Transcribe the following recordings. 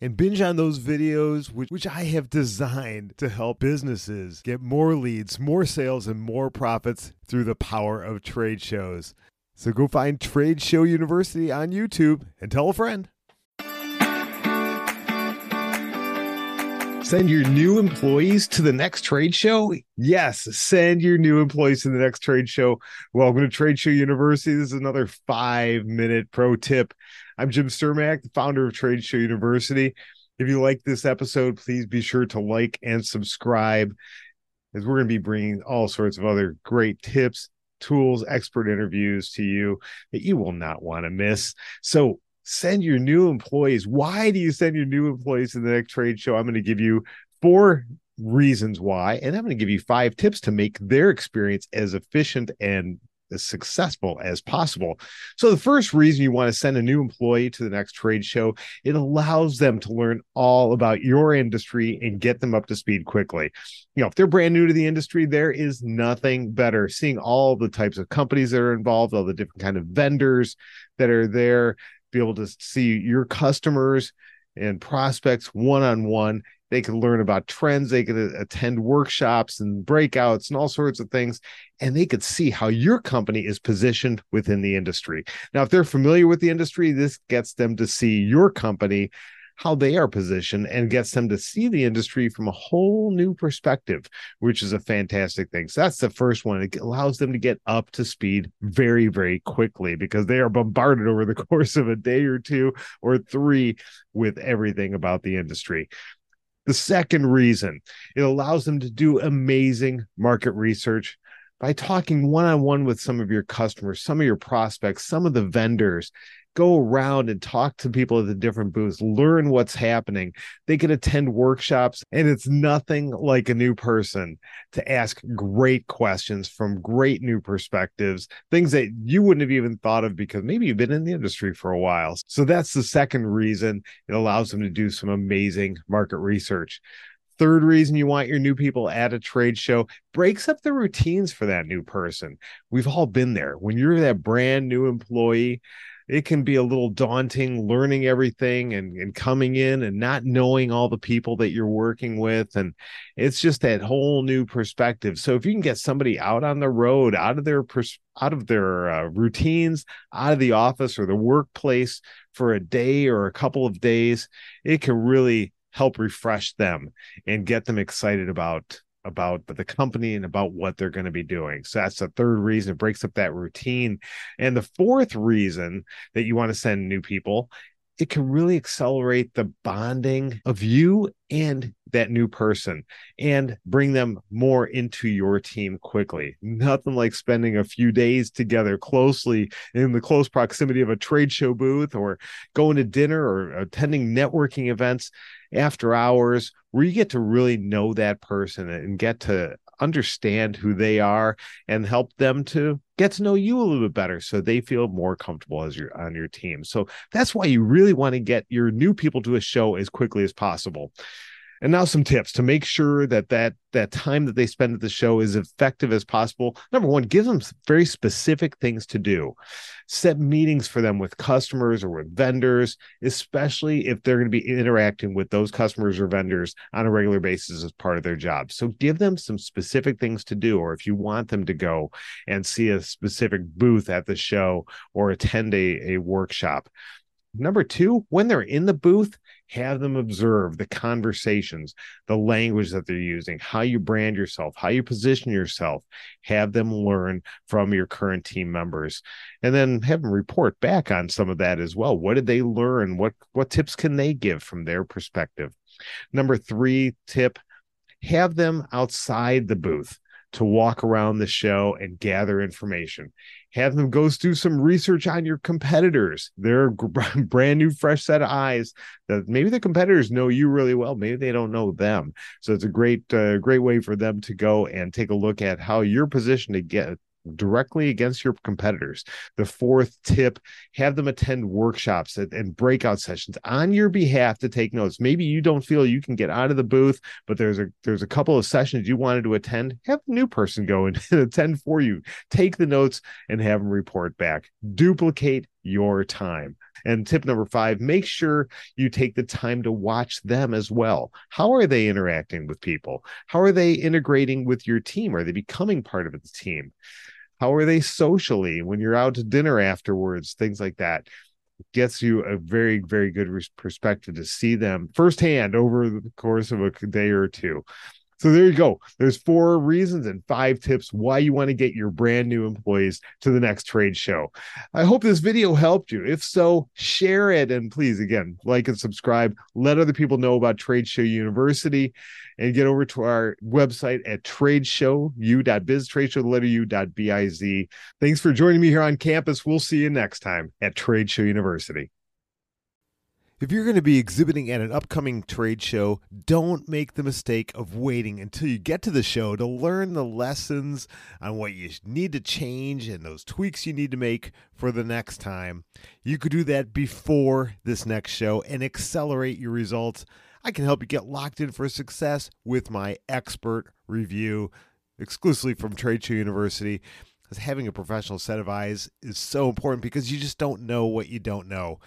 and binge on those videos, which, which I have designed to help businesses get more leads, more sales, and more profits through the power of trade shows. So go find Trade Show University on YouTube and tell a friend. Send your new employees to the next trade show? Yes, send your new employees to the next trade show. Welcome to Trade Show University. This is another five minute pro tip. I'm Jim Cermak, the founder of Trade Show University. If you like this episode, please be sure to like and subscribe, as we're going to be bringing all sorts of other great tips, tools, expert interviews to you that you will not want to miss. So, send your new employees. Why do you send your new employees to the next trade show? I'm going to give you four reasons why, and I'm going to give you five tips to make their experience as efficient and as successful as possible. So, the first reason you want to send a new employee to the next trade show, it allows them to learn all about your industry and get them up to speed quickly. You know, if they're brand new to the industry, there is nothing better seeing all the types of companies that are involved, all the different kind of vendors that are there, be able to see your customers and prospects one on one they could learn about trends they could attend workshops and breakouts and all sorts of things and they could see how your company is positioned within the industry. Now if they're familiar with the industry this gets them to see your company how they are positioned and gets them to see the industry from a whole new perspective, which is a fantastic thing. So that's the first one. It allows them to get up to speed very, very quickly because they are bombarded over the course of a day or two or three with everything about the industry. The second reason it allows them to do amazing market research by talking one on one with some of your customers, some of your prospects, some of the vendors. Go around and talk to people at the different booths, learn what's happening. They can attend workshops, and it's nothing like a new person to ask great questions from great new perspectives, things that you wouldn't have even thought of because maybe you've been in the industry for a while. So that's the second reason it allows them to do some amazing market research. Third reason you want your new people at a trade show breaks up the routines for that new person. We've all been there. When you're that brand new employee, it can be a little daunting learning everything and, and coming in and not knowing all the people that you're working with. And it's just that whole new perspective. So if you can get somebody out on the road, out of their pers- out of their uh, routines, out of the office or the workplace for a day or a couple of days, it can really help refresh them and get them excited about about the company and about what they're going to be doing. So that's the third reason it breaks up that routine. And the fourth reason that you want to send new people, it can really accelerate the bonding of you and that new person and bring them more into your team quickly. Nothing like spending a few days together closely in the close proximity of a trade show booth or going to dinner or attending networking events after hours where you get to really know that person and get to understand who they are and help them to get to know you a little bit better so they feel more comfortable as you're on your team. So that's why you really want to get your new people to a show as quickly as possible. And now some tips to make sure that that that time that they spend at the show is effective as possible. Number one, give them very specific things to do. Set meetings for them with customers or with vendors, especially if they're going to be interacting with those customers or vendors on a regular basis as part of their job. So give them some specific things to do, or if you want them to go and see a specific booth at the show or attend a, a workshop. Number two, when they're in the booth, have them observe the conversations, the language that they're using, how you brand yourself, how you position yourself. Have them learn from your current team members, and then have them report back on some of that as well. What did they learn? What what tips can they give from their perspective? Number three tip: have them outside the booth to walk around the show and gather information. Have them go do some research on your competitors. They're a brand new, fresh set of eyes that maybe the competitors know you really well. Maybe they don't know them. So it's a great, uh, great way for them to go and take a look at how you're positioned to get directly against your competitors. The fourth tip have them attend workshops and breakout sessions on your behalf to take notes. Maybe you don't feel you can get out of the booth, but there's a there's a couple of sessions you wanted to attend. Have a new person go and attend for you. Take the notes and have them report back. Duplicate your time. And tip number five, make sure you take the time to watch them as well. How are they interacting with people? How are they integrating with your team? Are they becoming part of the team? How are they socially when you're out to dinner afterwards? Things like that gets you a very very good perspective to see them firsthand over the course of a day or two so there you go. There's four reasons and five tips why you want to get your brand new employees to the next trade show. I hope this video helped you. If so, share it and please again, like and subscribe. Let other people know about Trade Show University and get over to our website at tradeshowu.biz, tradeshow the letter u.biz. Thanks for joining me here on campus. We'll see you next time at Trade Show University. If you're going to be exhibiting at an upcoming trade show, don't make the mistake of waiting until you get to the show to learn the lessons on what you need to change and those tweaks you need to make for the next time. You could do that before this next show and accelerate your results. I can help you get locked in for success with my expert review exclusively from Trade Show University. Because having a professional set of eyes is so important because you just don't know what you don't know.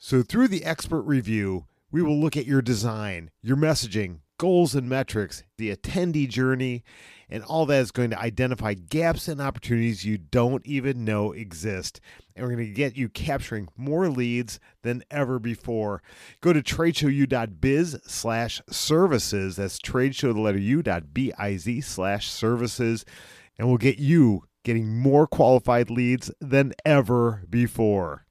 So, through the expert review, we will look at your design, your messaging, goals and metrics, the attendee journey, and all that is going to identify gaps and opportunities you don't even know exist. And we're going to get you capturing more leads than ever before. Go to tradeshowu.biz slash services. That's tradeshow, the letter u.biz slash services. And we'll get you getting more qualified leads than ever before.